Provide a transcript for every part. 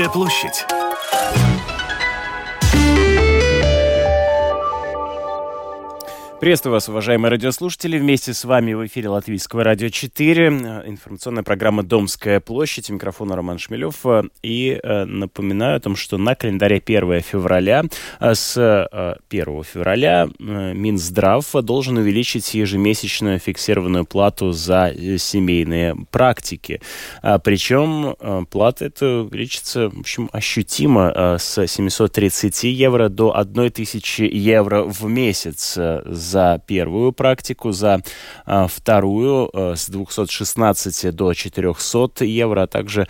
Домская площадь. Приветствую вас, уважаемые радиослушатели. Вместе с вами в эфире Латвийского радио 4. Информационная программа «Домская площадь». Микрофон Роман Шмелев. И э, напоминаю о том, что на календаре 1 февраля, э, с 1 э, февраля Минздрав должен увеличить ежемесячную фиксированную плату за семейные практики. Причем плата эта увеличится, в общем, ощутимо с 730 евро до 1000 евро в месяц за первую практику, за а, вторую а, с 216 до 400 евро, а также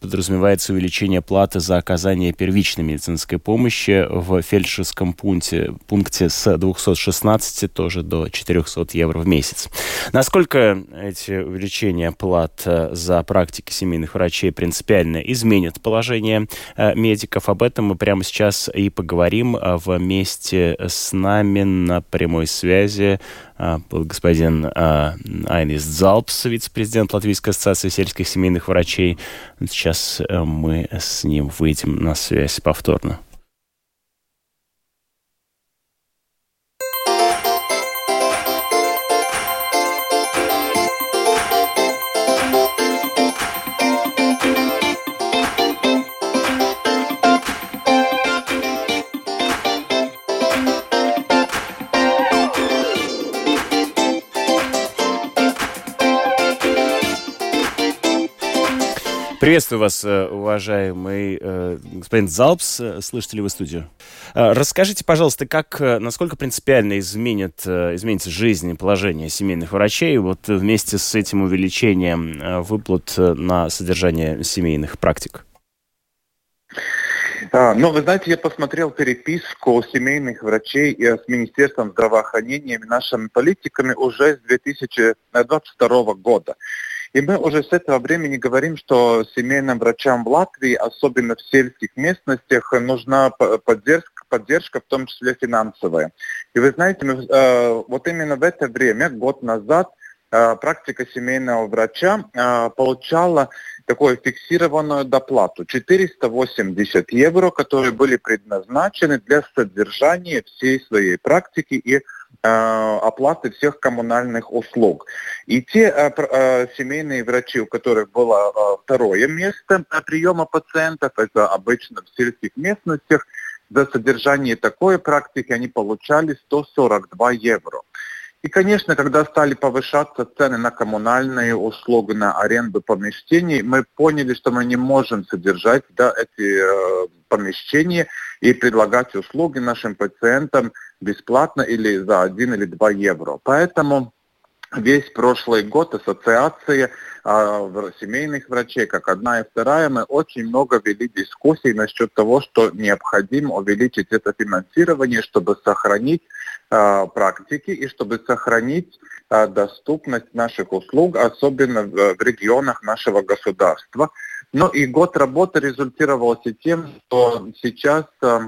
подразумевается увеличение платы за оказание первичной медицинской помощи в фельдшерском пункте, пункте с 216 тоже до 400 евро в месяц. Насколько эти увеличения плат а, за практики семейных врачей принципиально изменят положение медиков, об этом мы прямо сейчас и поговорим вместе с нами на прямой связи а, господин а, Айнис Залпс, вице-президент Латвийской ассоциации сельских семейных врачей. Сейчас э, мы с ним выйдем на связь повторно. Приветствую вас, э, уважаемый э, господин Залпс. Слышите ли вы студию? Э, расскажите, пожалуйста, как, насколько принципиально изменит, изменится жизнь и положение семейных врачей вот вместе с этим увеличением выплат на содержание семейных практик? А, ну, вы знаете, я посмотрел переписку семейных врачей с Министерством здравоохранения и нашими политиками уже с 2022 года. И мы уже с этого времени говорим, что семейным врачам в Латвии, особенно в сельских местностях, нужна поддержка, поддержка в том числе финансовая. И вы знаете, мы, э, вот именно в это время, год назад, э, практика семейного врача э, получала такую фиксированную доплату 480 евро, которые были предназначены для содержания всей своей практики и оплаты всех коммунальных услуг. И те э, э, семейные врачи, у которых было второе место приема пациентов, это обычно в сельских местностях, за содержание такой практики они получали 142 евро. И, конечно, когда стали повышаться цены на коммунальные услуги, на аренду помещений, мы поняли, что мы не можем содержать да, эти э, помещения и предлагать услуги нашим пациентам бесплатно или за 1 или 2 евро. Поэтому весь прошлый год ассоциация э, семейных врачей, как одна и вторая, мы очень много вели дискуссий насчет того, что необходимо увеличить это финансирование, чтобы сохранить э, практики и чтобы сохранить э, доступность наших услуг, особенно в, в регионах нашего государства. Но и год работы результировался тем, что сейчас э,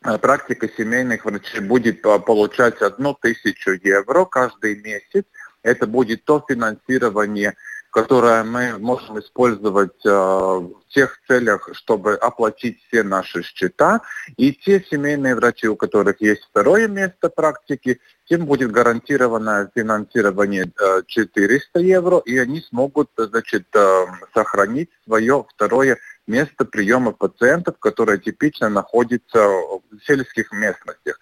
практика семейных врачей будет получать одну тысячу евро каждый месяц. Это будет то финансирование, которое мы можем использовать э, в тех целях, чтобы оплатить все наши счета. И те семейные врачи, у которых есть второе место практики, тем будет гарантированное финансирование э, 400 евро, и они смогут значит, сохранить свое второе место приема пациентов, которое типично находится в сельских местностях.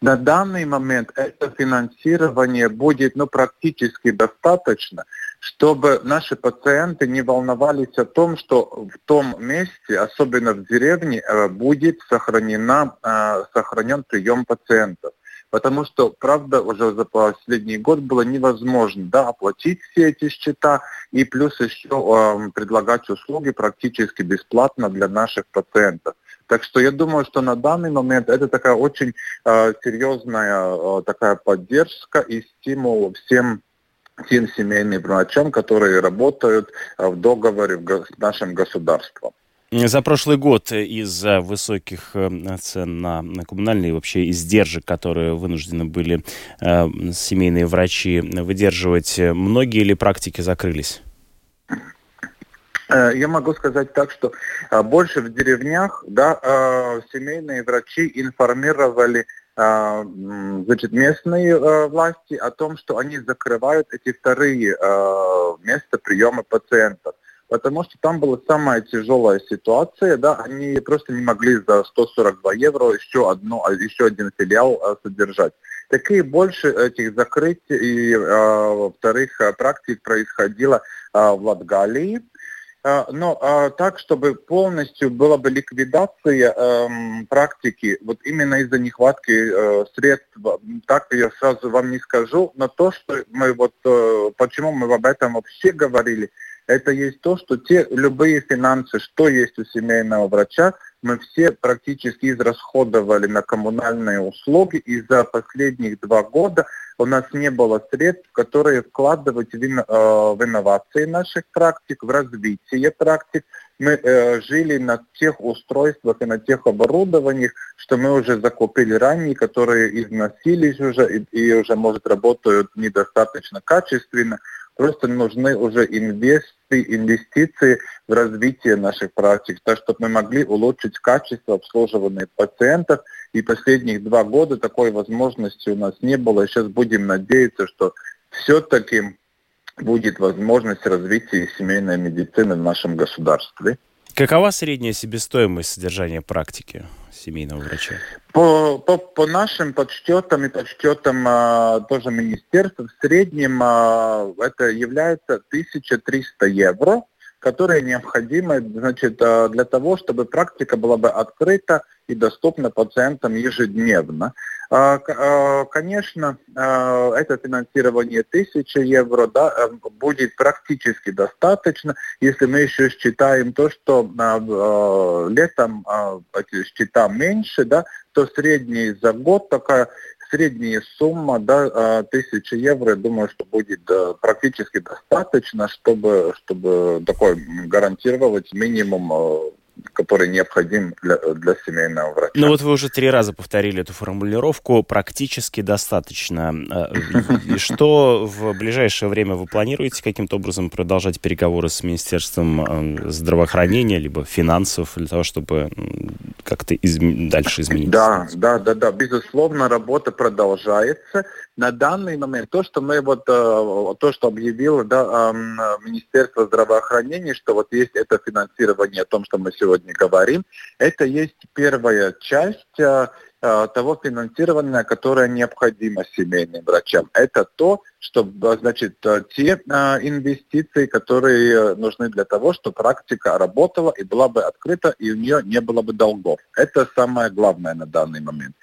На данный момент это финансирование будет ну, практически достаточно, чтобы наши пациенты не волновались о том, что в том месте, особенно в деревне, э, будет сохранена, э, сохранен прием пациентов. Потому что, правда, уже за последний год было невозможно да, оплатить все эти счета и плюс еще э, предлагать услуги практически бесплатно для наших пациентов. Так что я думаю, что на данный момент это такая очень э, серьезная э, такая поддержка и стимул всем тем семейным врачам, которые работают в договоре с нашим государством. За прошлый год из-за высоких э, цен на, на коммунальные вообще издержек, которые вынуждены были э, семейные врачи выдерживать, многие ли практики закрылись? Э, я могу сказать так, что э, больше в деревнях да, э, семейные врачи информировали значит, местные власти о том, что они закрывают эти вторые места приема пациентов. Потому что там была самая тяжелая ситуация, да, они просто не могли за 142 евро еще, одно, еще один филиал содержать. Такие больше этих закрытий и э, вторых практик происходило э, в Латгалии. А, но а, так, чтобы полностью была бы ликвидация эм, практики, вот именно из-за нехватки э, средств, так я сразу вам не скажу, но то, что мы вот, э, почему мы об этом вообще говорили, это есть то, что те любые финансы, что есть у семейного врача, мы все практически израсходовали на коммунальные услуги, и за последних два года у нас не было средств, которые вкладывать в, ин, э, в инновации наших практик, в развитие практик. Мы э, жили на тех устройствах и на тех оборудованиях, что мы уже закупили ранее, которые износились уже и, и уже, может, работают недостаточно качественно. Просто нужны уже инвести, инвестиции в развитие наших практик, так чтобы мы могли улучшить качество обслуживания пациентов. И последних два года такой возможности у нас не было. Сейчас будем надеяться, что все-таки будет возможность развития семейной медицины в нашем государстве. Какова средняя себестоимость содержания практики семейного врача? По, по, по нашим подсчетам и подсчетам а, тоже министерства, в среднем а, это является 1300 евро, которые необходимы значит, а, для того, чтобы практика была бы открыта и доступна пациентам ежедневно. А, а, конечно, а, это финансирование 1000 евро да, э, будет практически достаточно, если мы еще считаем то, что летом счета меньше, да, то средний за год такая средняя сумма, да, 1000 евро, я думаю, что будет практически достаточно, чтобы, чтобы такой гарантировать минимум который необходим для, для семейного врача. Ну вот вы уже три раза повторили эту формулировку «практически достаточно». Э, и что в ближайшее время вы планируете каким-то образом продолжать переговоры с Министерством э, здравоохранения либо финансов для того, чтобы как-то изм... дальше изменить? Да, да, да, да. Безусловно, работа продолжается. На данный момент то, что мы вот, э, то, что объявило да, Министерство здравоохранения, что вот есть это финансирование о том, что мы сегодня сегодня говорим, это есть первая часть э, э, того финансирования, которое необходимо семейным врачам. Это то, что, значит, э, те инвестиции, которые нужны для того, чтобы практика работала и была бы открыта, и у нее не было бы долгов. Это самое главное на данный момент.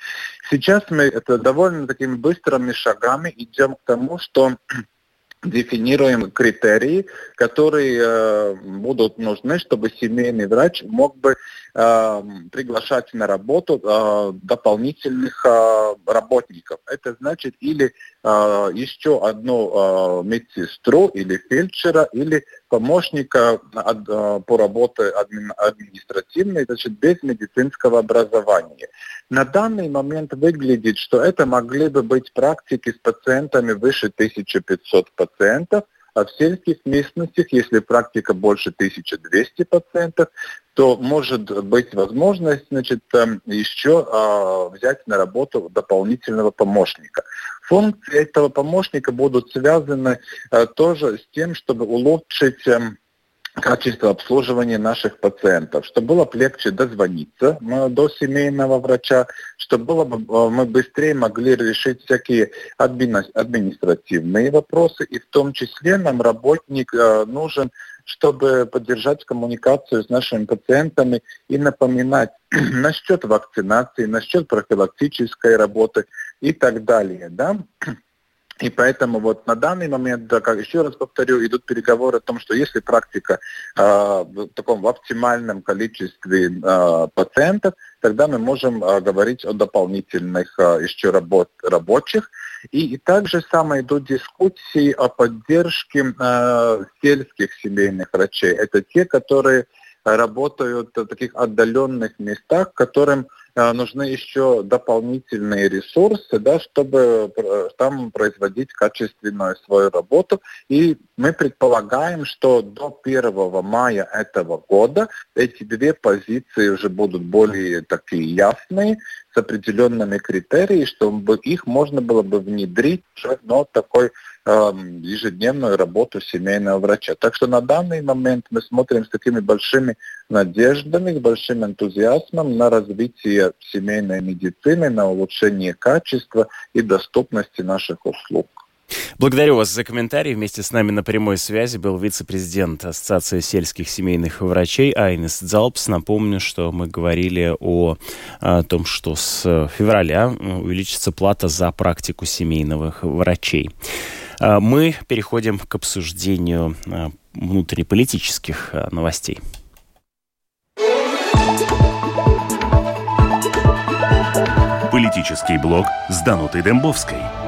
Сейчас мы это довольно такими быстрыми шагами идем к тому, что дефинируем критерии, которые э, будут нужны, чтобы семейный врач мог бы э, приглашать на работу э, дополнительных э, работников. Это значит или э, еще одну э, медсестру или фельдшера, или помощника от, э, по работе адми, административной, значит, без медицинского образования. На данный момент выглядит, что это могли бы быть практики с пациентами выше 1500 пациентов, а в сельских местностях, если практика больше 1200 пациентов, то может быть возможность значит, еще э, взять на работу дополнительного помощника. Функции этого помощника будут связаны э, тоже с тем, чтобы улучшить э, качество обслуживания наших пациентов, чтобы было легче дозвониться до семейного врача, чтобы было бы, э, мы быстрее могли решить всякие административные вопросы, и в том числе нам работник э, нужен, чтобы поддержать коммуникацию с нашими пациентами и напоминать насчет вакцинации, насчет профилактической работы и так далее. Да? И поэтому вот на данный момент, да, как еще раз повторю, идут переговоры о том, что если практика э, в таком в оптимальном количестве э, пациентов, тогда мы можем э, говорить о дополнительных э, еще работ, рабочих. И, и также самое идут дискуссии о поддержке э, сельских семейных врачей. Это те, которые работают в таких отдаленных местах, которым нужны еще дополнительные ресурсы, да, чтобы э, там производить качественную свою работу. И мы предполагаем, что до 1 мая этого года эти две позиции уже будут более такие ясные, с определенными критериями, чтобы их можно было бы внедрить но такой э, ежедневную работу семейного врача. Так что на данный момент мы смотрим с такими большими надеждами, с большим энтузиазмом на развитие семейной медицины, на улучшение качества и доступности наших услуг. Благодарю вас за комментарий. Вместе с нами на прямой связи был вице-президент Ассоциации сельских семейных врачей Айнес Дзалпс. Напомню, что мы говорили о, о том, что с февраля увеличится плата за практику семейных врачей. А, мы переходим к обсуждению а, внутриполитических а, новостей. Политический блог с Данутой Дембовской –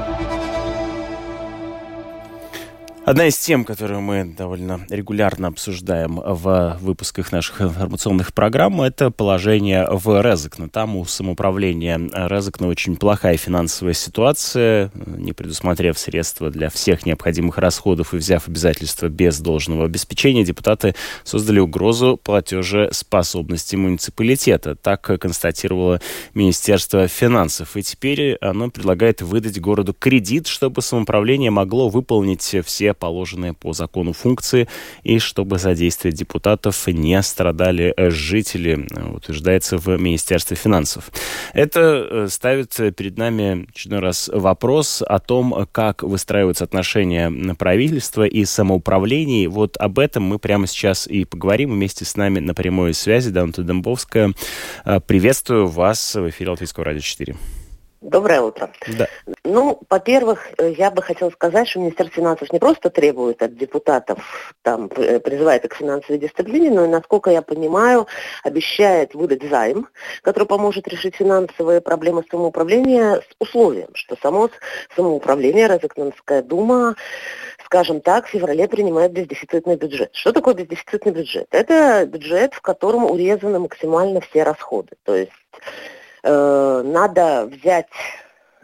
Одна из тем, которую мы довольно регулярно обсуждаем в выпусках наших информационных программ, это положение в Резекне. Там у самоуправления Резекна очень плохая финансовая ситуация. Не предусмотрев средства для всех необходимых расходов и взяв обязательства без должного обеспечения, депутаты создали угрозу платежеспособности муниципалитета. Так констатировало Министерство финансов. И теперь оно предлагает выдать городу кредит, чтобы самоуправление могло выполнить все положенные по закону функции, и чтобы за действия депутатов не страдали жители, утверждается в Министерстве финансов. Это э, ставит перед нами очередной раз вопрос о том, как выстраиваются отношения правительства и самоуправления. Вот об этом мы прямо сейчас и поговорим вместе с нами на прямой связи. Данта Домбовская. Э, приветствую вас в эфире Латвийского радио 4. Доброе утро. Да. Ну, во-первых, э, я бы хотела сказать, что Министерство финансов не просто требует от депутатов, там, э, призывает их к финансовой дисциплине, но и, насколько я понимаю, обещает выдать займ, который поможет решить финансовые проблемы самоуправления с условием, что само самоуправление, Розыкнанская дума, скажем так, в феврале принимает бездефицитный бюджет. Что такое бездефицитный бюджет? Это бюджет, в котором урезаны максимально все расходы. То есть э, надо взять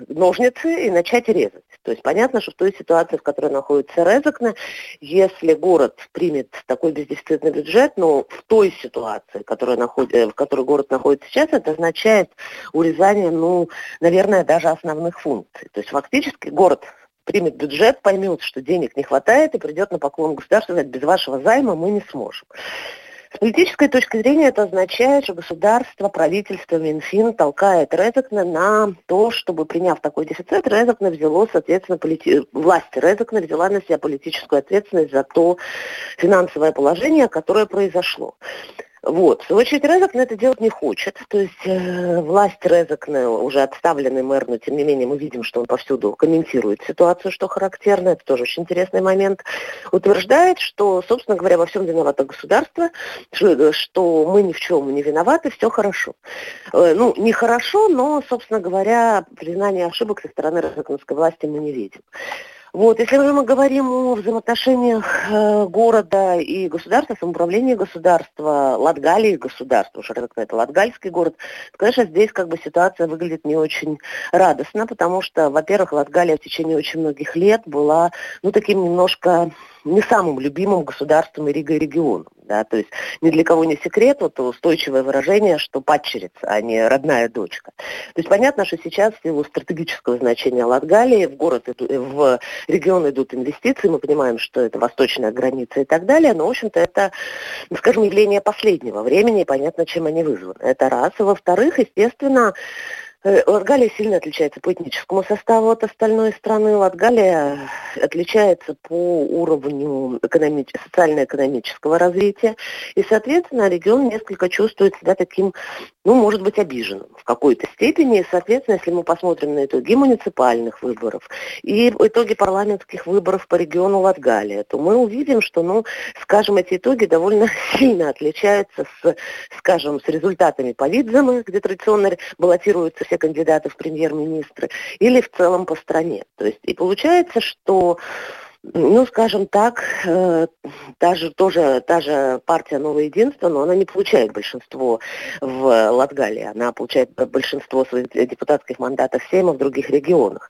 ножницы и начать резать. То есть понятно, что в той ситуации, в которой находится Резакна, если город примет такой бездефицитный бюджет, но в той ситуации, которая наход... в которой город находится сейчас, это означает урезание, ну, наверное, даже основных функций. То есть фактически город примет бюджет, поймет, что денег не хватает и придет на поклон государства, сказать, без вашего займа мы не сможем. С политической точки зрения это означает, что государство, правительство, Минфин толкает Резекна на то, чтобы, приняв такой дефицит, Резекна взяло, соответственно, полити... власть Резекна взяла на себя политическую ответственность за то финансовое положение, которое произошло. Вот. Очередь Резакне это делать не хочет. То есть э, власть Резакне, уже отставленный мэр, но тем не менее мы видим, что он повсюду комментирует ситуацию, что характерно. Это тоже очень интересный момент. Утверждает, что, собственно говоря, во всем виновато государство, что, что мы ни в чем не виноваты, все хорошо. Э, ну, не хорошо, но, собственно говоря, признания ошибок со стороны Резакнской власти мы не видим. Вот, если мы говорим о взаимоотношениях э, города и государства, самоуправления государства, Латгалии государства, уж это Латгальский город, то, конечно, здесь как бы ситуация выглядит не очень радостно, потому что, во-первых, Латгалия в течение очень многих лет была, ну, таким немножко не самым любимым государством Рига регионом. Да? То есть ни для кого не секрет, вот устойчивое выражение, что падчерица, а не родная дочка. То есть понятно, что сейчас в силу стратегического значения Латгалии в город, в регион идут инвестиции, мы понимаем, что это восточная граница и так далее, но, в общем-то, это, ну, скажем, явление последнего времени, и понятно, чем они вызваны. Это раз. И во-вторых, естественно, Э, Латгалия сильно отличается по этническому составу от остальной страны. Латгалия отличается по уровню экономи- социально-экономического развития. И, соответственно, регион несколько чувствует себя таким, ну, может быть, обиженным в какой-то степени. И, соответственно, если мы посмотрим на итоги муниципальных выборов и итоги парламентских выборов по региону Латгалия, то мы увидим, что, ну, скажем, эти итоги довольно сильно отличаются с, скажем, с результатами Политзема, где традиционно баллотируются все все кандидаты в премьер-министры, или в целом по стране. То есть и получается, что Ну, скажем так, э, та же, тоже, та же партия «Новое единство», но она не получает большинство в Латгалии. Она получает большинство своих депутатских мандатов Сейма в других регионах.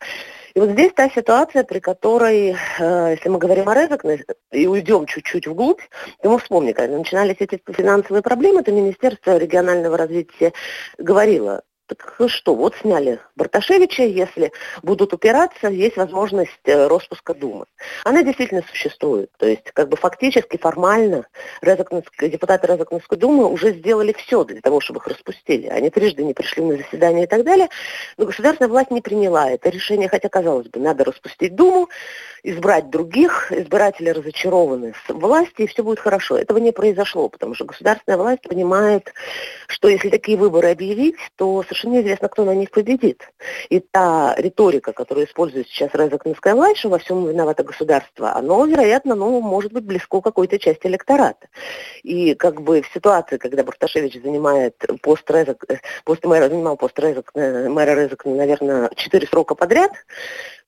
И вот здесь та ситуация, при которой, э, если мы говорим о Резекне и уйдем чуть-чуть вглубь, то мы вспомним, когда начинались эти финансовые проблемы, то Министерство регионального развития говорило, так что, вот сняли Барташевича, если будут упираться, есть возможность э, распуска Думы. Она действительно существует. То есть, как бы фактически, формально депутаты Резакнской Думы уже сделали все для того, чтобы их распустили. Они трижды не пришли на заседание и так далее. Но государственная власть не приняла это решение, хотя, казалось бы, надо распустить Думу, избрать других, избиратели разочарованы в власти, и все будет хорошо. Этого не произошло, потому что государственная власть понимает, что если такие выборы объявить, то совершенно неизвестно, кто на них победит. И та риторика, которую использует сейчас Резакнская власть, что во всем виновато государство, оно, вероятно, ну, может быть близко какой-то части электората. И как бы в ситуации, когда Барташевич занимает пост, Резак, пост мэра, занимал пост Резак, мэра Резакна, наверное, четыре срока подряд,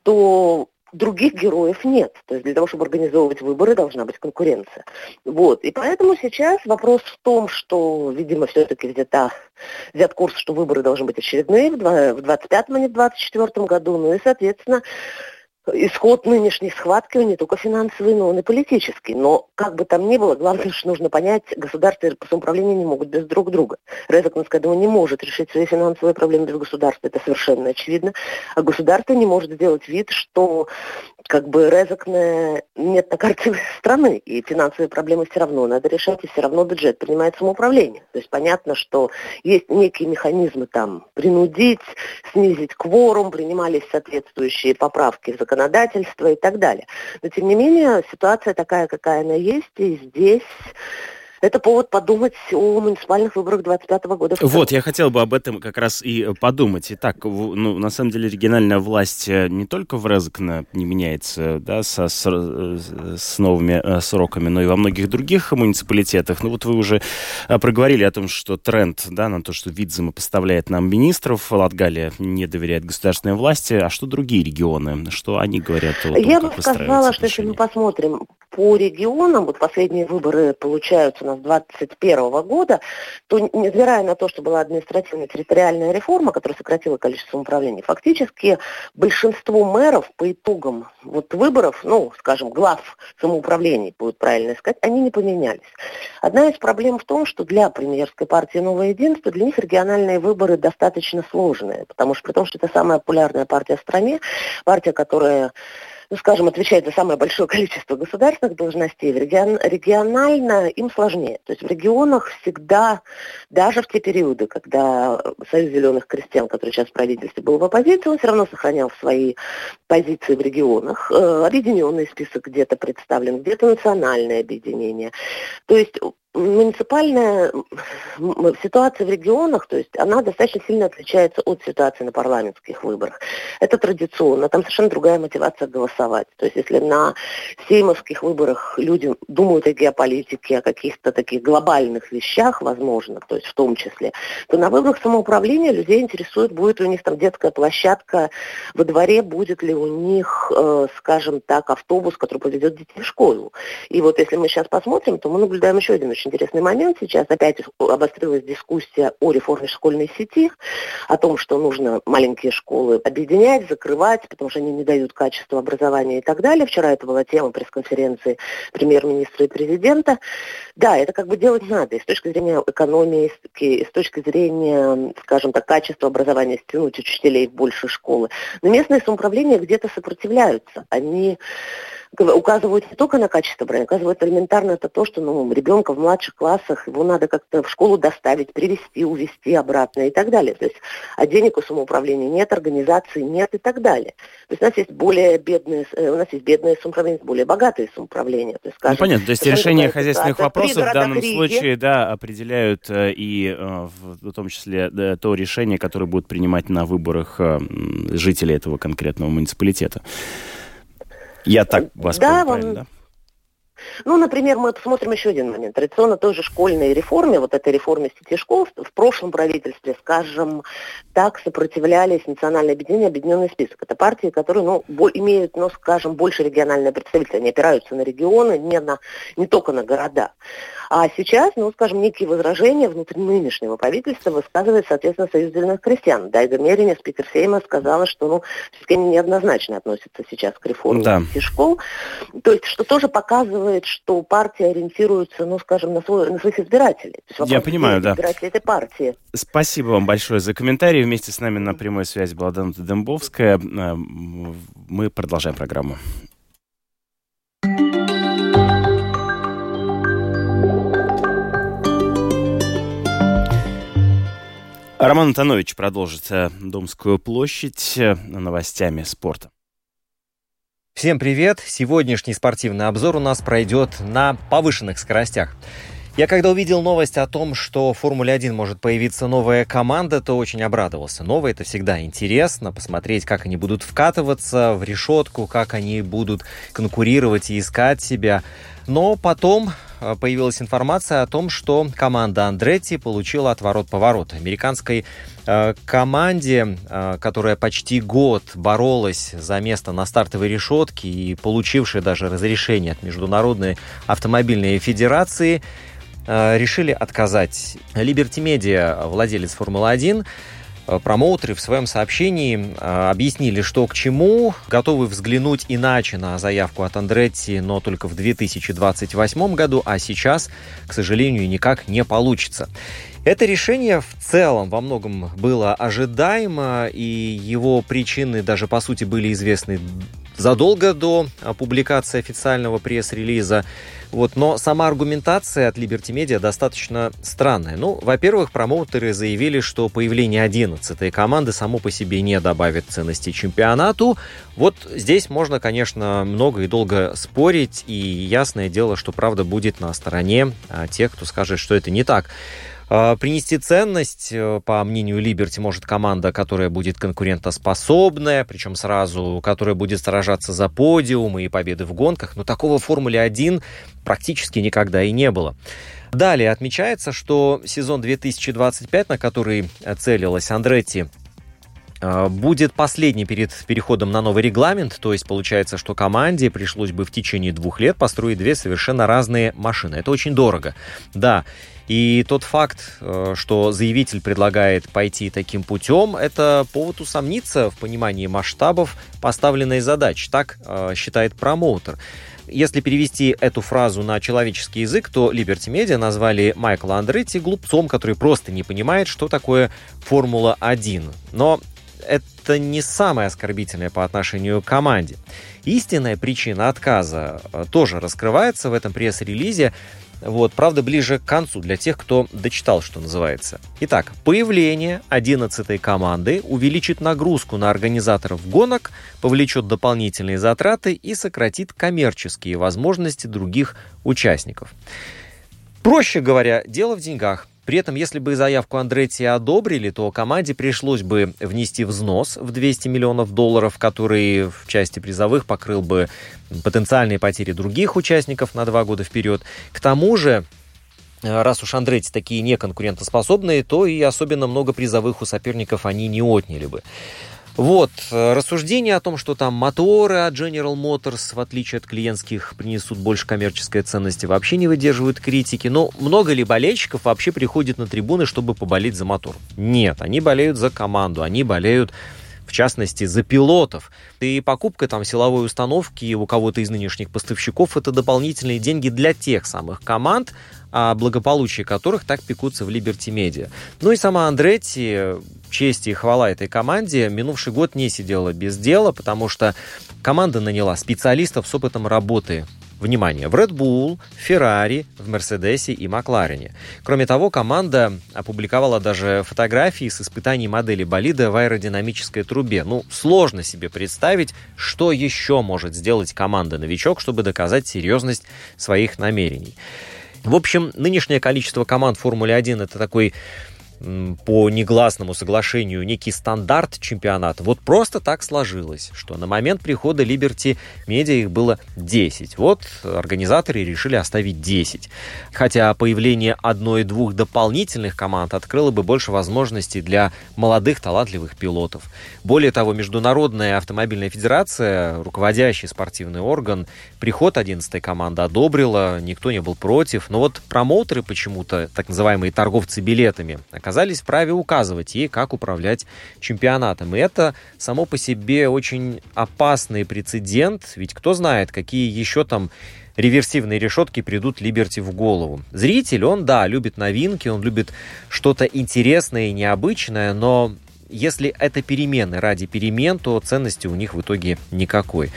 то других героев нет. То есть для того, чтобы организовывать выборы, должна быть конкуренция. Вот. И поэтому сейчас вопрос в том, что, видимо, все-таки взята, взят курс, что выборы должны быть очередные в 25-м, а не в 24 году. Ну и, соответственно, исход нынешней схватки, он не только финансовый, но он и политический. Но как бы там ни было, главное, что нужно понять, государство и самоуправление не могут без друг друга. Резакнская дума не может решить свои финансовые проблемы без государства, это совершенно очевидно. А государство не может сделать вид, что как бы резакная нет на карте страны, и финансовые проблемы все равно надо решать, и все равно бюджет принимает самоуправление. То есть понятно, что есть некие механизмы там принудить, снизить кворум, принимались соответствующие поправки в законодательство, законодательства и так далее. Но тем не менее ситуация такая, какая она есть, и здесь это повод подумать о муниципальных выборах 2025 года. Вот, я хотел бы об этом как раз и подумать. Итак, ну, на самом деле региональная власть э, не только в Резекне не меняется да, со, с, э, с новыми э, сроками, но и во многих других муниципалитетах. Ну вот вы уже проговорили о том, что тренд да, на то, что Видзема поставляет нам министров, Латгалия не доверяет государственной власти. А что другие регионы? Что они говорят о том, Я бы сказала, что если мы посмотрим по регионам, вот последние выборы получаются у нас 2021 года, то, невзирая на то, что была административная территориальная реформа, которая сократила количество самоуправлений, фактически большинство мэров по итогам вот выборов, ну, скажем, глав самоуправлений, будет правильно сказать, они не поменялись. Одна из проблем в том, что для премьерской партии «Новое единство» для них региональные выборы достаточно сложные, потому что при том, что это самая популярная партия в стране, партия, которая ну, скажем, отвечает за самое большое количество государственных должностей, регион, регионально им сложнее. То есть в регионах всегда, даже в те периоды, когда Союз зеленых крестьян, который сейчас в правительстве был в оппозиции, он все равно сохранял свои позиции в регионах. Э, объединенный список где-то представлен, где-то национальное объединение. То есть муниципальная ситуация в регионах, то есть она достаточно сильно отличается от ситуации на парламентских выборах. Это традиционно, там совершенно другая мотивация голосовать. То есть если на сеймовских выборах люди думают о геополитике, о каких-то таких глобальных вещах, возможно, то есть в том числе, то на выборах самоуправления людей интересует, будет у них там детская площадка во дворе, будет ли у них, э, скажем так, автобус, который поведет детей в школу. И вот если мы сейчас посмотрим, то мы наблюдаем еще один очень очень интересный момент. Сейчас опять обострилась дискуссия о реформе школьной сети, о том, что нужно маленькие школы объединять, закрывать, потому что они не дают качества образования и так далее. Вчера это была тема пресс-конференции премьер-министра и президента. Да, это как бы делать надо и с точки зрения экономии, и с точки зрения, скажем так, качества образования, стянуть учителей в больше школы. Но местные самоуправления где-то сопротивляются. Они указывают не только на качество брони, указывают элементарно это то, что ну, ребенка в младших классах, его надо как-то в школу доставить, привезти, увезти обратно и так далее. То есть, а денег у самоуправления нет, организации нет и так далее. То есть у нас есть более бедные, э, у нас есть бедные самоуправления, более богатые самоуправления. То есть, скажем, ну, понятно, то есть решение хозяйственных вопросов в данном Риге. случае да, определяют э, и э, в том числе то решение, которое будут принимать на выборах жители этого конкретного муниципалитета. Я так вас да, понял, да? Ну, например, мы посмотрим еще один момент. Традиционно той же школьной реформе, вот этой реформе сети школ, в прошлом правительстве, скажем, так сопротивлялись Национальное объединение, Объединенный список. Это партии, которые, ну, имеют, ну, скажем, больше региональное представительство. Они опираются на регионы, не, на, не только на города. А сейчас, ну, скажем, некие возражения внутри нынешнего правительства высказывает, соответственно, Союз зеленых крестьян. Дайга Мерине, спикер Сейма, сказала, что, ну, все-таки они неоднозначно относятся сейчас к реформе да. школ. То есть, что тоже показывает, что партия ориентируется, ну, скажем, на, свой, на своих избирателей. Я понимаю, да. Избиратели этой партии. Спасибо вам большое за комментарий. Вместе с нами на прямой связи была Данута Дембовская. Э, мы продолжаем программу. Роман Антонович продолжит Домскую площадь э, новостями спорта. Всем привет! Сегодняшний спортивный обзор у нас пройдет на повышенных скоростях. Я когда увидел новость о том, что в Формуле-1 может появиться новая команда, то очень обрадовался. Новое это всегда интересно, посмотреть, как они будут вкатываться в решетку, как они будут конкурировать и искать себя. Но потом э, появилась информация о том, что команда Андретти получила отворот-поворот. Американской э, команде, э, которая почти год боролась за место на стартовой решетке и получившая даже разрешение от Международной автомобильной федерации, э, решили отказать. Liberty Media, владелец Формулы-1, Э, промоутеры в своем сообщении э, объяснили, что к чему, готовы взглянуть иначе на заявку от Андретти, но только в 2028 году, а сейчас, к сожалению, никак не получится. Это решение в целом во многом было ожидаемо, и его причины даже по сути были известны задолго до публикации официального пресс-релиза. Вот, но сама аргументация от Liberty Media достаточно странная. Ну, во-первых, промоутеры заявили, что появление 11-й команды само по себе не добавит ценности чемпионату. Вот здесь можно, конечно, много и долго спорить, и ясное дело, что правда будет на стороне а, тех, кто скажет, что это не так. А, принести ценность, э, по мнению Либерти, может команда, которая будет конкурентоспособная, причем сразу, которая будет сражаться за подиумы и победы в гонках, но такого в Формуле 1 практически никогда и не было. Далее отмечается, что сезон 2025, на который целилась Андретти, будет последний перед переходом на новый регламент, то есть получается, что команде пришлось бы в течение двух лет построить две совершенно разные машины. Это очень дорого. Да, и тот факт, э, что заявитель предлагает пойти таким путем, это повод усомниться в понимании масштабов поставленной задачи. Так э, считает промоутер. Если перевести эту фразу на человеческий язык, то Liberty Media назвали Майкла Андретти глупцом, который просто не понимает, что такое Формула-1. Но это не самое оскорбительное по отношению к команде. Истинная причина отказа э, тоже раскрывается в этом пресс-релизе. Вот, правда, ближе к концу для тех, кто дочитал, что называется. Итак, появление 11 команды увеличит нагрузку на организаторов гонок, повлечет дополнительные затраты и сократит коммерческие возможности других участников. Проще говоря, дело в деньгах. При этом, если бы заявку Андретти одобрили, то команде пришлось бы внести взнос в 200 миллионов долларов, который в части призовых покрыл бы потенциальные потери других участников на два года вперед. К тому же, раз уж Андретти такие неконкурентоспособные, то и особенно много призовых у соперников они не отняли бы. Вот, э, рассуждение о том, что там моторы от General Motors, в отличие от клиентских, принесут больше коммерческой ценности, вообще не выдерживают критики. Но много ли болельщиков вообще приходит на трибуны, чтобы поболеть за мотор? Нет, они болеют за команду, они болеют частности, за пилотов. И покупка там силовой установки у кого-то из нынешних поставщиков – это дополнительные деньги для тех самых команд, о благополучии которых так пекутся в Liberty Media. Ну и сама Андретти, честь и хвала этой команде, минувший год не сидела без дела, потому что команда наняла специалистов с опытом работы Внимание, в Red Bull, Ferrari, в Мерседесе и Макларене. Кроме того, команда опубликовала даже фотографии с испытаний модели болида в аэродинамической трубе. Ну, сложно себе представить, что еще может сделать команда-новичок, чтобы доказать серьезность своих намерений. В общем, нынешнее количество команд Формулы 1 это такой по негласному соглашению некий стандарт чемпионата. Вот просто так сложилось, что на момент прихода Liberty Media их было 10. Вот организаторы решили оставить 10. Хотя появление одной-двух дополнительных команд открыло бы больше возможностей для молодых талантливых пилотов. Более того, Международная автомобильная федерация, руководящий спортивный орган, приход 11 команды одобрила, никто не был против. Но вот промоутеры почему-то, так называемые торговцы билетами, оказались вправе указывать ей, как управлять чемпионатом. И это само по себе очень опасный прецедент, ведь кто знает, какие еще там реверсивные решетки придут Либерти в голову. Зритель, он, да, любит новинки, он любит что-то интересное и необычное, но если это перемены ради перемен, то ценности у них в итоге никакой.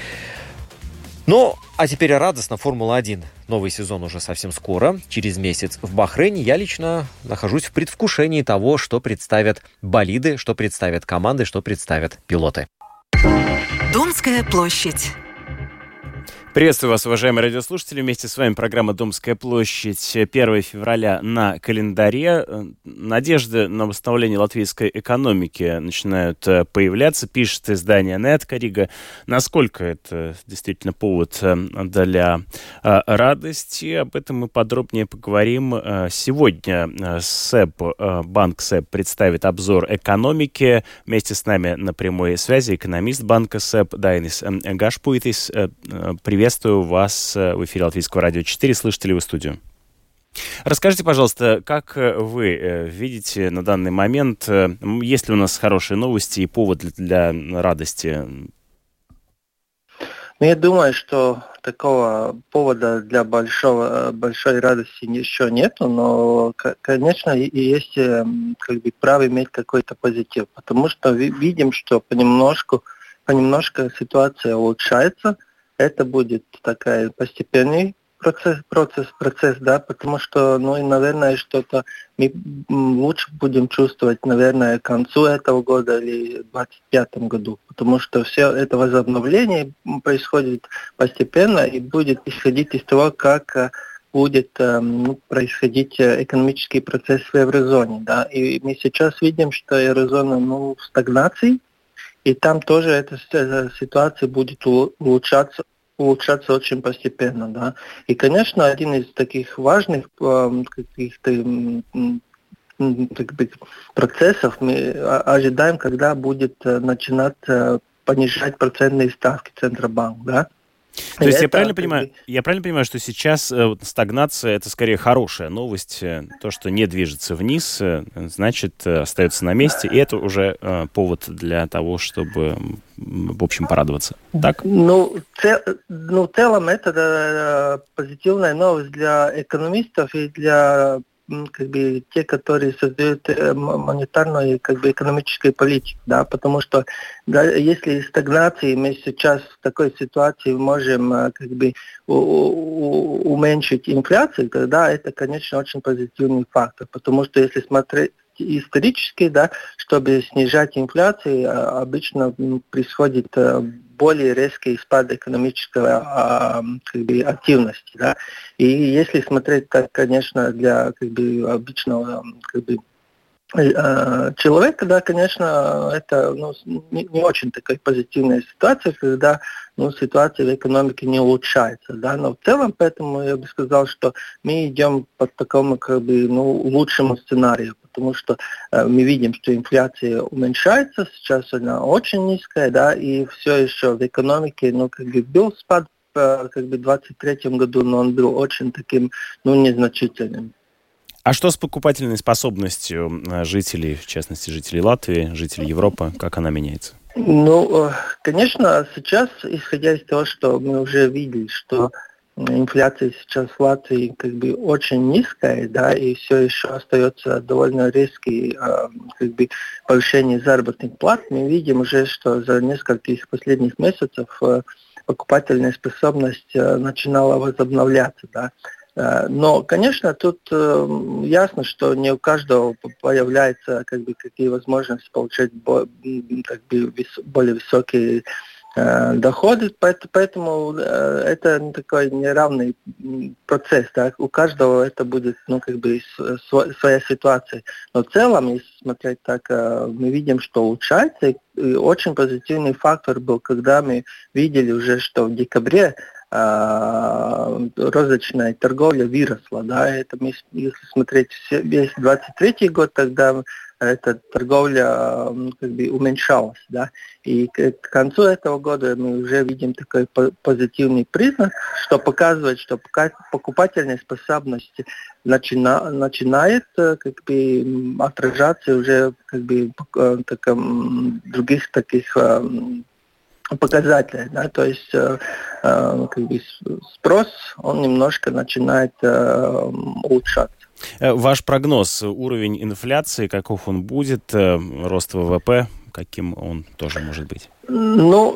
Ну, а теперь радостно. Формула-1. Новый сезон уже совсем скоро. Через месяц в Бахрейне я лично нахожусь в предвкушении того, что представят болиды, что представят команды, что представят пилоты. Донская площадь. Приветствую вас, уважаемые радиослушатели. Вместе с вами программа «Домская площадь» 1 февраля на календаре. Надежды на восстановление латвийской экономики начинают э, появляться, пишет издание «Нет Карига». Насколько это действительно повод э, для э, радости? Об этом мы подробнее поговорим сегодня. СЭП, банк СЭП представит обзор экономики. Вместе с нами на прямой связи экономист банка СЭП Дайнис Гашпуитис. Привет Приветствую вас э, в эфире Латвийского радио 4. Слышите ли вы студию? Расскажите, пожалуйста, как э, вы э, видите на данный момент, есть ли у нас хорошие новости и повод для, радости? Ну, я думаю, что такого повода для большого, большой радости еще нету, но, конечно, есть как бы право иметь какой-то позитив, потому что видим, что понемножку, понемножку ситуация улучшается – это будет такая постепенный процесс, процесс, процесс, да, потому что, ну и, наверное, что-то мы лучше будем чувствовать, наверное, к концу этого года или в 2025 году, потому что все это возобновление происходит постепенно и будет исходить из того, как э, будет э, ну, происходить э, экономический процесс в еврозоне. Да? И мы сейчас видим, что еврозона ну, в стагнации, и там тоже эта ситуация будет улучшаться, улучшаться очень постепенно, да. И, конечно, один из таких важных э, каких-то процессов мы ожидаем, когда будет э, начинать э, понижать процентные ставки Центробанк, да. То есть это, я правильно понимаю, я правильно понимаю, что сейчас э, стагнация это скорее хорошая новость, э, то, что не движется вниз, э, значит остается на месте, и это уже э, повод для того, чтобы в общем порадоваться. Так? Ну, цел, ну в целом это да, позитивная новость для экономистов и для как бы те, которые создают э, монетарную как бы экономическую политику, да, потому что да, если стагнации мы сейчас в такой ситуации можем э, как бы у, у, уменьшить инфляцию, тогда это, конечно, очень позитивный фактор, потому что если смотреть исторически, да, чтобы снижать инфляцию, а, обычно происходит э, более резкий спад экономического а, как бы, активности. Да? И если смотреть так, конечно, для как бы, обычного как бы, человека, да, конечно, это ну, не, очень такая позитивная ситуация, когда ну, ситуация в экономике не улучшается. Да? Но в целом, поэтому я бы сказал, что мы идем по такому как бы, ну, лучшему сценарию потому что э, мы видим, что инфляция уменьшается, сейчас она очень низкая, да, и все еще в экономике, ну, как бы был спад э, как бы в 2023 году, но он был очень таким, ну, незначительным. А что с покупательной способностью э, жителей, в частности, жителей Латвии, жителей Европы, как она меняется? Ну, э, конечно, сейчас, исходя из того, что мы уже видели, что инфляция сейчас в Латвии как бы очень низкая, да, и все еще остается довольно резкий а, как бы повышение заработных плат, мы видим уже, что за несколько последних месяцев э, покупательная способность э, начинала возобновляться, да. Э, но, конечно, тут ясно, что не у каждого появляются как бы, какие возможности получать как бы, более высокие Э, доходы, поэтому э, это такой неравный процесс, да, у каждого это будет, ну, как бы своя ситуация. Но в целом, если смотреть так, э, мы видим, что улучшается, и очень позитивный фактор был, когда мы видели уже, что в декабре розничная торговля выросла, да, это если смотреть весь 23 год, тогда эта торговля как бы уменьшалась, да, и к, концу этого года мы уже видим такой позитивный признак, что показывает, что покупательная способность начина, начинает э, как бы отражаться уже как бы в таком, других таких показателей, да, то есть э, э, как бы спрос, он немножко начинает э, улучшаться. Э, ваш прогноз, уровень инфляции, каков он будет, э, рост ВВП, каким он тоже может быть? Ну,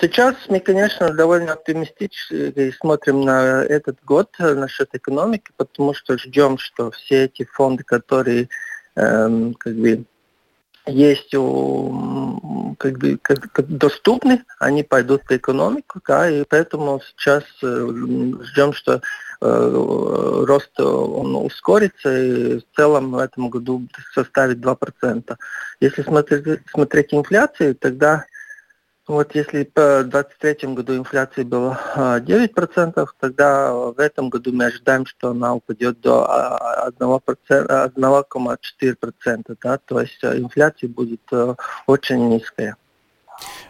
сейчас мы, конечно, довольно оптимистически смотрим на этот год насчет экономики, потому что ждем, что все эти фонды, которые эм, как бы есть у, как бы, как, как доступны, они пойдут в экономику, да, и поэтому сейчас ждем, что Э, рост он ускорится и в целом в этом году составит 2%. Если смотреть, смотреть инфляцию, тогда вот если по 2023 году инфляция была 9%, тогда в этом году мы ожидаем, что она упадет до 1,4%. Да? То есть инфляция будет э, очень низкая.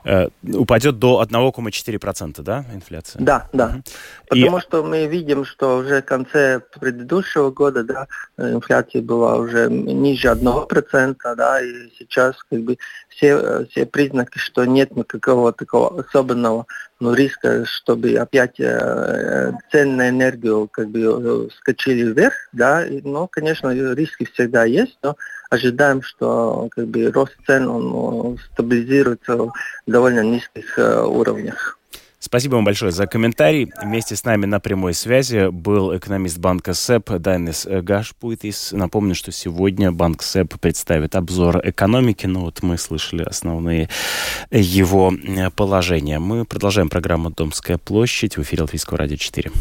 Э, упадет до 1,4%, да, инфляция? Да, да. Угу. Потому И... что мы видим, что уже в конце предыдущего года, да, инфляция была уже ниже 1%, да, и сейчас как бы все, все признаки, что нет никакого такого особенного ну, риска, чтобы опять э, цены на энергию как бы э, скачали вверх, да, и, ну, конечно, риски всегда есть, но ожидаем, что как бы рост цен он стабилизируется в довольно низких э, уровнях. Спасибо вам большое за комментарий. Вместе с нами на прямой связи был экономист банка СЭП Дайнес Гашпуйтис. Напомню, что сегодня банк СЭП представит обзор экономики. Ну вот мы слышали основные его положения. Мы продолжаем программу «Домская площадь» в эфире Латвийского радио 4.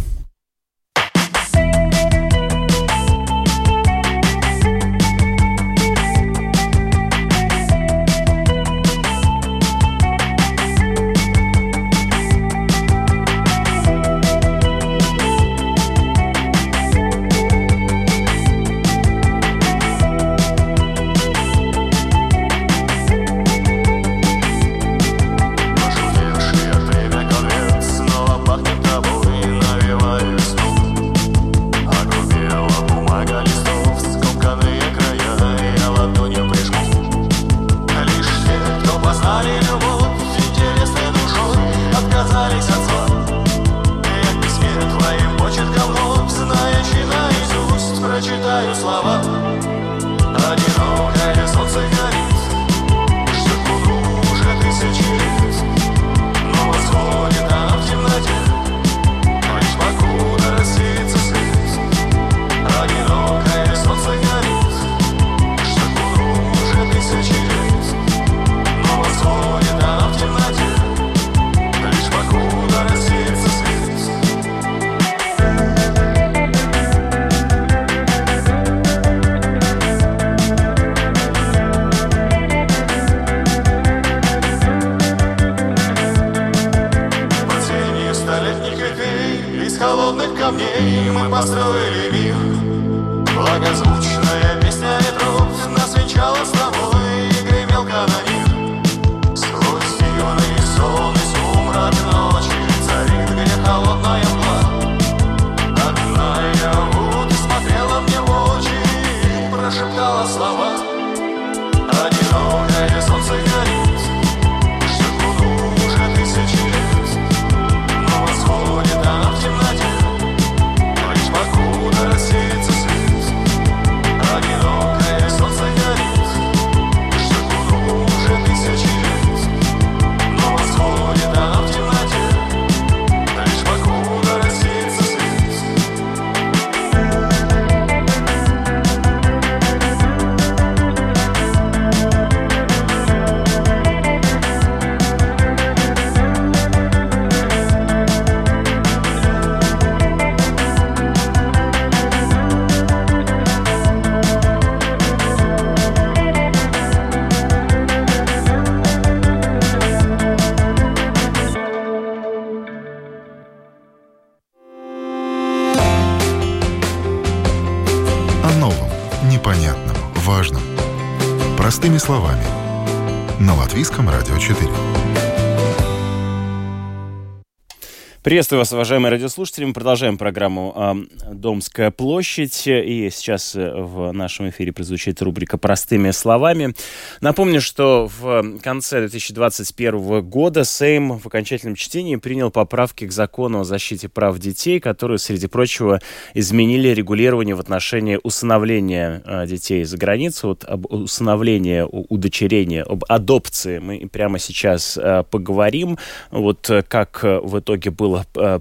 Приветствую вас, уважаемые радиослушатели. Мы продолжаем программу «Домская площадь». И сейчас э, в нашем эфире прозвучит рубрика «Простыми словами». Напомню, что в конце 2021 года Сейм в окончательном чтении принял поправки к закону о защите прав детей, которые, среди прочего, изменили регулирование в отношении усыновления э, детей за границу. Вот об усыновлении, удочерении, об адопции мы прямо сейчас э, поговорим. Вот как в итоге было было э,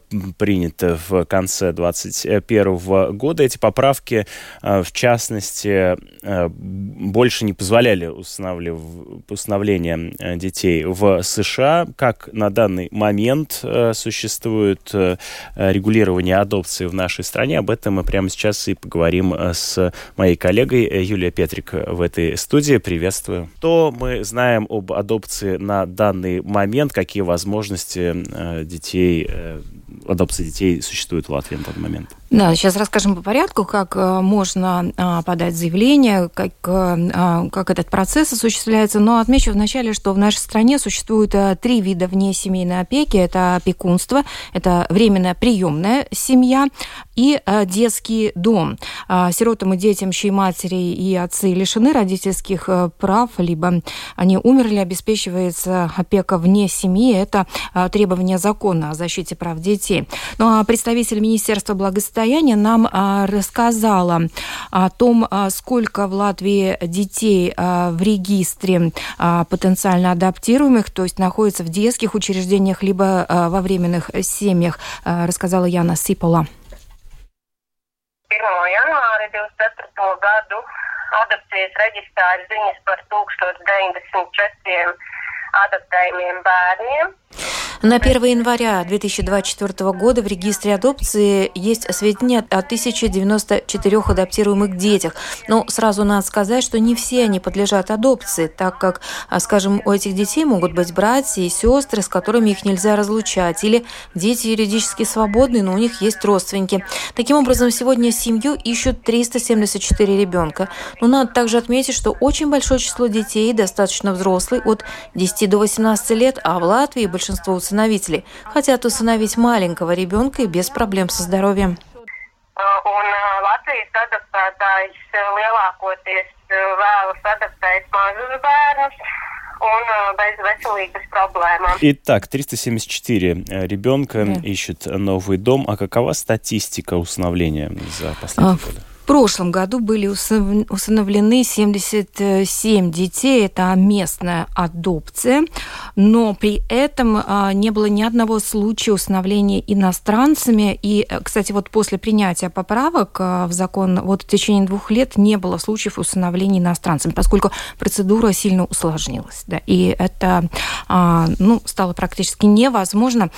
в конце 2021 года. Эти поправки, э, в частности, э, больше не позволяли усыновление детей в США. Как на данный момент существует регулирование адопции в нашей стране, об этом мы прямо сейчас и поговорим с моей коллегой Юлия Петрик в этой студии. Приветствую. Что мы знаем об адопции на данный момент? Какие возможности детей адопция детей существует в Латвии на данный момент? Да, сейчас расскажем по порядку, как э, можно а, подать заявление, как, э, а, как этот процесс осуществляется. Но отмечу вначале, что в нашей стране существует э, три вида внесемейной опеки. Это опекунство, это временная приемная семья и детский дом. А, сиротам и детям, чьи матери и отцы лишены родительских прав, либо они умерли, обеспечивается опека вне семьи. Это требование закона о защите прав детей. Ну а представитель Министерства благосостояния нам а, рассказала о том, а, сколько в Латвии детей а, в регистре потенциально адаптируемых, то есть находятся в детских учреждениях либо во временных семьях, рассказала Яна Сипола. 1. janvāra 24. gadu adopcijas reģistrā ir ziņas par 1094 adaptējumiem bērniem. На 1 января 2024 года в регистре адопции есть сведения о 1094 адаптируемых детях. Но сразу надо сказать, что не все они подлежат адопции, так как, а, скажем, у этих детей могут быть братья и сестры, с которыми их нельзя разлучать, или дети юридически свободны, но у них есть родственники. Таким образом, сегодня семью ищут 374 ребенка. Но надо также отметить, что очень большое число детей, достаточно взрослых, от 10 до 18 лет, а в Латвии большинство усыновителей хотят усыновить маленького ребенка и без проблем со здоровьем. Adaptēt mazus bērnus, Итак, 374 ребенка да. ищут новый дом. А какова статистика усыновления за последние а, годы? В прошлом году были усыновлены 77 детей, это местная адопция, но при этом а, не было ни одного случая усыновления иностранцами. И, э, кстати, вот после принятия поправок а, в закон вот в течение двух лет не было случаев усыновления иностранцами, поскольку процедура сильно усложнилась. Да, и это а, ну, стало практически невозможно.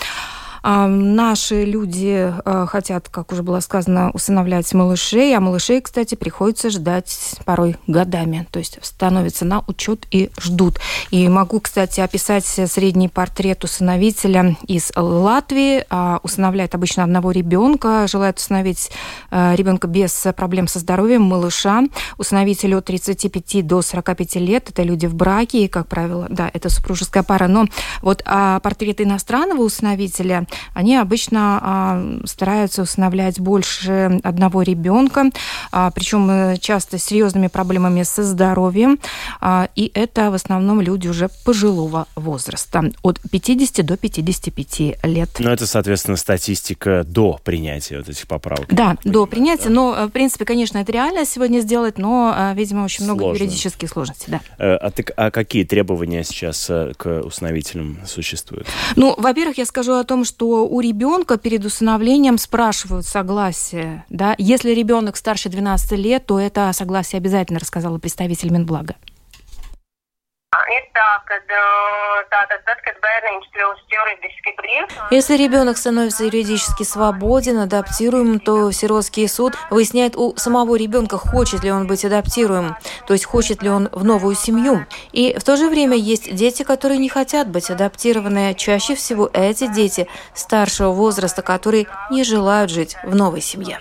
А, наши люди а, хотят, как уже было сказано, усыновлять малышей, а малышей, кстати, приходится ждать порой годами, то есть становятся на учет и ждут. И могу, кстати, описать средний портрет усыновителя из Латвии. А, усыновляет обычно одного ребенка, желает усыновить ребенка без проблем со здоровьем, малыша. Усыновитель от 35 до 45 лет, это люди в браке, и, как правило, да, это супружеская пара. Но вот портрет иностранного усыновителя они обычно а, стараются усыновлять больше одного ребенка, причем э, часто с серьезными проблемами со здоровьем, а, и это в основном люди уже пожилого возраста, от 50 до 55 лет. Ну, это, соответственно, статистика до принятия вот этих поправок. Да, до принятия, да. но, э, в принципе, конечно, это реально сегодня сделать, но, э, видимо, очень Сложно. много юридических сложностей, да. А, ты, а какие требования сейчас к усыновителям существуют? Ну, во-первых, я скажу о том, что что у ребенка перед усыновлением спрашивают согласие. Да? Если ребенок старше 12 лет, то это согласие обязательно, рассказала представитель Минблага. Если ребенок становится юридически свободен, адаптируем, то сиротский суд выясняет у самого ребенка, хочет ли он быть адаптируем, то есть хочет ли он в новую семью. И в то же время есть дети, которые не хотят быть адаптированы. Чаще всего эти дети старшего возраста, которые не желают жить в новой семье.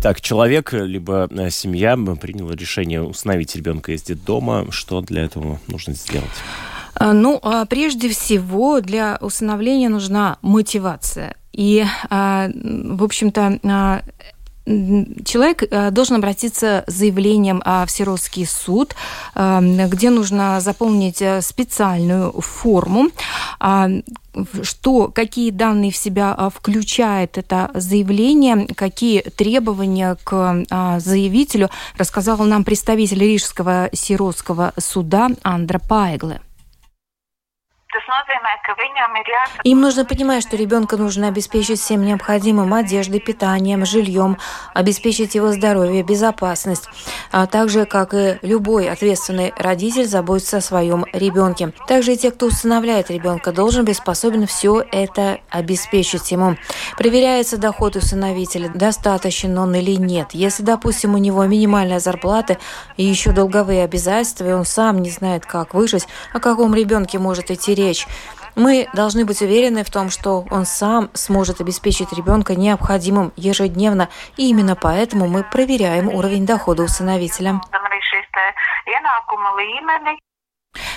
Итак, человек, либо э, семья приняла решение установить ребенка из детдома. Что для этого нужно сделать? А, ну, а прежде всего, для усыновления нужна мотивация. И, а, в общем-то, человек должен обратиться с заявлением в сиротский суд, где нужно заполнить э, специальную форму, что, какие данные в себя включает это заявление, какие требования к заявителю, рассказал нам представитель Рижского сиротского суда Андра Пайгле. Им нужно понимать, что ребенка нужно обеспечить всем необходимым одеждой, питанием, жильем, обеспечить его здоровье, безопасность, а также, как и любой ответственный родитель, заботиться о своем ребенке. Также и те, кто усыновляет ребенка, должен быть способен все это обеспечить ему. Проверяется доход усыновителя, достаточен он или нет. Если, допустим, у него минимальная зарплата и еще долговые обязательства, и он сам не знает, как выжить, о каком ребенке может идти речь. Мы должны быть уверены в том, что он сам сможет обеспечить ребенка необходимым ежедневно, и именно поэтому мы проверяем уровень дохода усыновителя.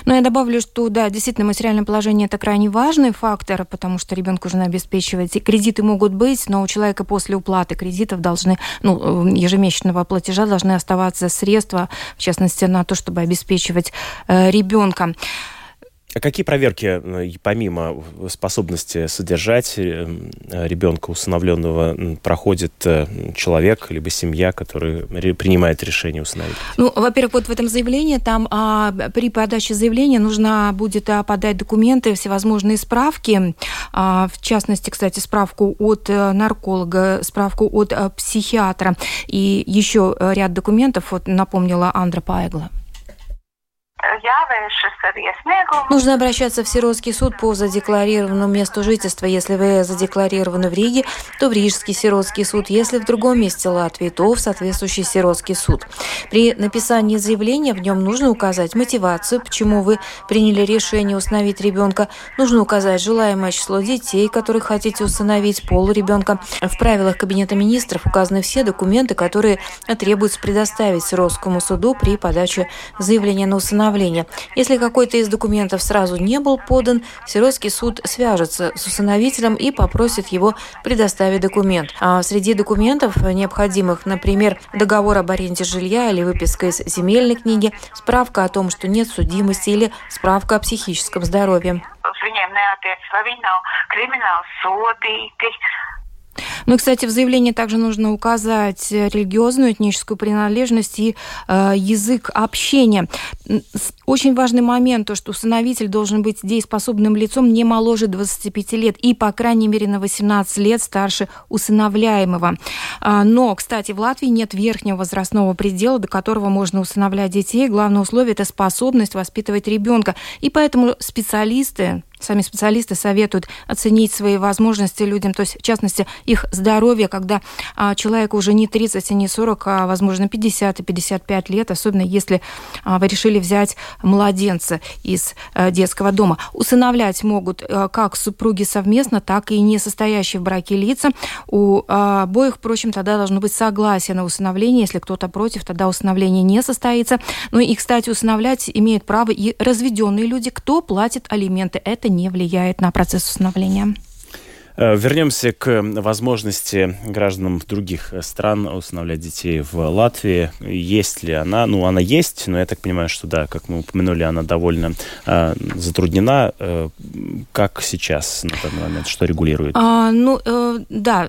Но я добавлю, что да, действительно, материальное положение это крайне важный фактор, потому что ребенку нужно обеспечивать. И кредиты могут быть, но у человека после уплаты кредитов должны, ну, ежемесячного платежа должны оставаться средства, в частности, на то, чтобы обеспечивать э, ребенка. А какие проверки, э, помимо способности содержать э, ребенка усыновленного, проходит э, человек либо семья, который принимает решение усыновить? Ну, во-первых, вот в этом заявлении там а, при подаче заявления нужно будет а, подать документы, всевозможные справки, а, в частности, кстати, справку от нарколога, справку от а, психиатра и еще ряд документов, вот напомнила Андра Пайгла. Нужно обращаться в Сиротский суд по задекларированному месту жительства. Если вы задекларированы в Риге, то в Рижский Сиротский суд. Если в другом месте Латвии, то в соответствующий Сиротский суд. При написании заявления в нем нужно указать мотивацию, почему вы приняли решение установить ребенка. Нужно указать желаемое число детей, которых хотите установить, пол ребенка. В правилах Кабинета министров указаны все документы, которые требуется предоставить Сиротскому суду при подаче заявления на усыновление усыновления. Если какой-то из документов сразу не был подан, Сиротский суд свяжется с усыновителем и попросит его предоставить документ. А среди документов необходимых, например, договор об аренде жилья или выписка из земельной книги, справка о том, что нет судимости или справка о психическом здоровье. Ну кстати, в заявлении также нужно указать религиозную, этническую принадлежность и э, язык общения. Очень важный момент, то, что усыновитель должен быть дееспособным лицом не моложе 25 лет и, по крайней мере, на 18 лет старше усыновляемого. А, но, кстати, в Латвии нет верхнего возрастного предела, до которого можно усыновлять детей. Главное условие – это способность воспитывать ребенка. И поэтому специалисты, сами специалисты советуют оценить свои возможности людям, то есть, в частности, их здоровье, когда а, человеку уже не 30 и не 40, а, возможно, 50 и 55 лет, особенно если а, вы решили взять младенца из а, детского дома. Усыновлять могут а, как супруги совместно, так и не состоящие в браке лица. У а, обоих, впрочем, тогда должно быть согласие на усыновление. Если кто-то против, тогда усыновление не состоится. Ну и, кстати, усыновлять имеют право и разведенные люди, кто платит алименты. Это не влияет на процесс усыновления. Э, вернемся к возможности гражданам других стран усыновлять детей в Латвии. Есть ли она? Ну, она есть, но я так понимаю, что да, как мы упомянули, она довольно э, затруднена. Э, как сейчас на данный момент? Что регулирует? А, ну, э, да,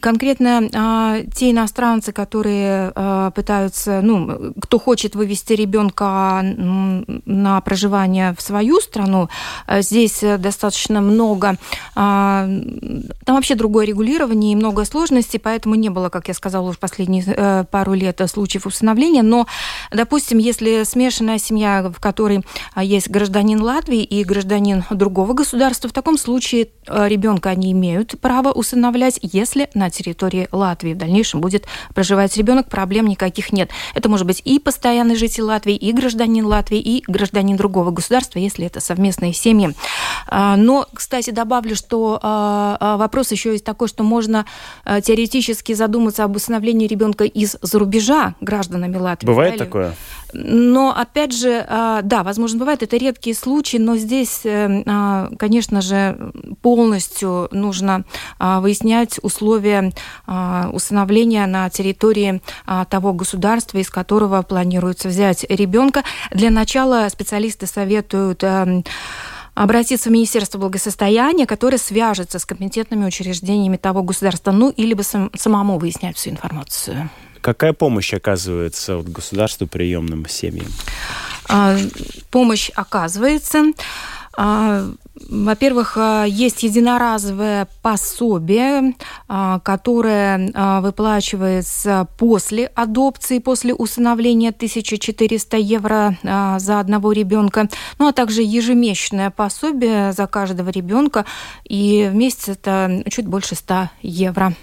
конкретно э, те иностранцы, которые э, пытаются, ну, кто хочет вывести ребенка на проживание в свою страну, э, здесь достаточно много э, там вообще другое регулирование и много сложностей, поэтому не было, как я сказала, уже последние э, пару лет случаев усыновления. Но, допустим, если смешанная семья, в которой а, есть гражданин Латвии и гражданин другого государства, в таком случае э, ребенка они имеют право усыновлять, если на территории Латвии в дальнейшем будет проживать ребенок, проблем никаких нет. Это может быть и постоянный житель Латвии, и гражданин Латвии, и гражданин другого государства, если это совместные семьи. А, но, кстати, добавлю, что а, что вопрос еще есть такой, что можно теоретически задуматься об усыновлении ребенка из-за рубежа гражданами Латвии. Бывает да, такое? Но, опять же, да, возможно, бывает, это редкие случаи, но здесь, конечно же, полностью нужно выяснять условия усыновления на территории того государства, из которого планируется взять ребенка. Для начала специалисты советуют эм, обратиться в Министерство благосостояния, которое свяжется с компетентными учреждениями того государства, ну, или бы сам, самому выяснять всю информацию. Какая помощь оказывается вот, государству приемным семьям? А, помощь оказывается. А, во-первых, а, есть единоразовое пособие, а, которое выплачивается после адопции, после усыновления 1400 евро за одного ребенка, ну а также ежемесячное пособие за каждого ребенка, и в месяц это чуть больше 100 евро.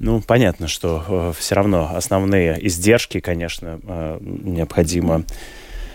Ну, понятно, что э, все равно основные издержки, конечно, э, необходимо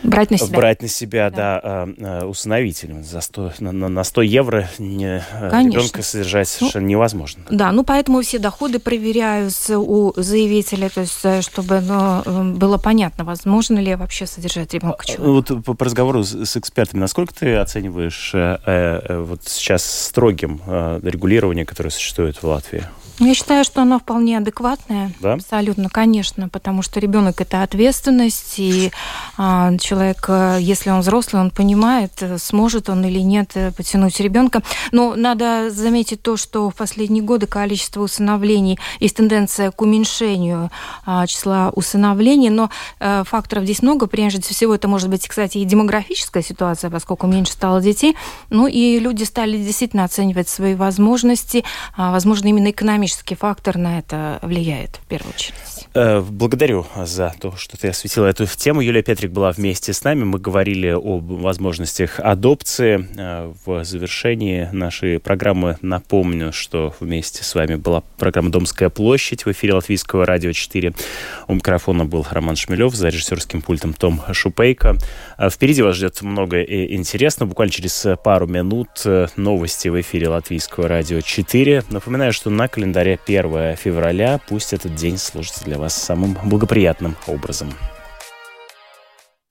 Брать на себя. Брать на себя, да, да а, а, усыновителем. За 100, на, на 100 евро не, э, ребенка содержать ну, совершенно невозможно. Да, ну поэтому все доходы проверяются у заявителя, то есть э, чтобы ну, было понятно, возможно ли вообще содержать ребенка а, человека. Вот по, по разговору с, с экспертами, насколько ты оцениваешь э, э, вот сейчас строгим э, регулирование, которое существует в Латвии? Я считаю, что оно вполне адекватное. Да? Абсолютно, конечно, потому что ребенок это ответственность, и а, человек, э, если он взрослый, он понимает, э, сможет он или нет э, потянуть ребенка. Но надо заметить то, что в последние годы количество усыновлений есть тенденция к уменьшению а, числа усыновлений, но а, факторов здесь много. Прежде всего, это может быть, кстати, и демографическая ситуация, поскольку меньше стало детей. Ну и люди стали действительно оценивать свои возможности, а, возможно, именно экономически экономический фактор на это влияет в первую очередь. Э, благодарю за то, что ты осветила эту тему. Юлия Петрик была вместе с нами. Мы говорили о возможностях адопции. Э, в завершении нашей программы напомню, что вместе с вами была программа «Домская площадь» в эфире Латвийского радио 4. У микрофона был Роман Шмелев, за режиссерским пультом Том Шупейко. Э, впереди вас ждет много интересного. Буквально через пару минут новости в эфире Латвийского радио 4. Напоминаю, что на календаре календаре 1 февраля. Пусть этот день служит для вас самым благоприятным образом.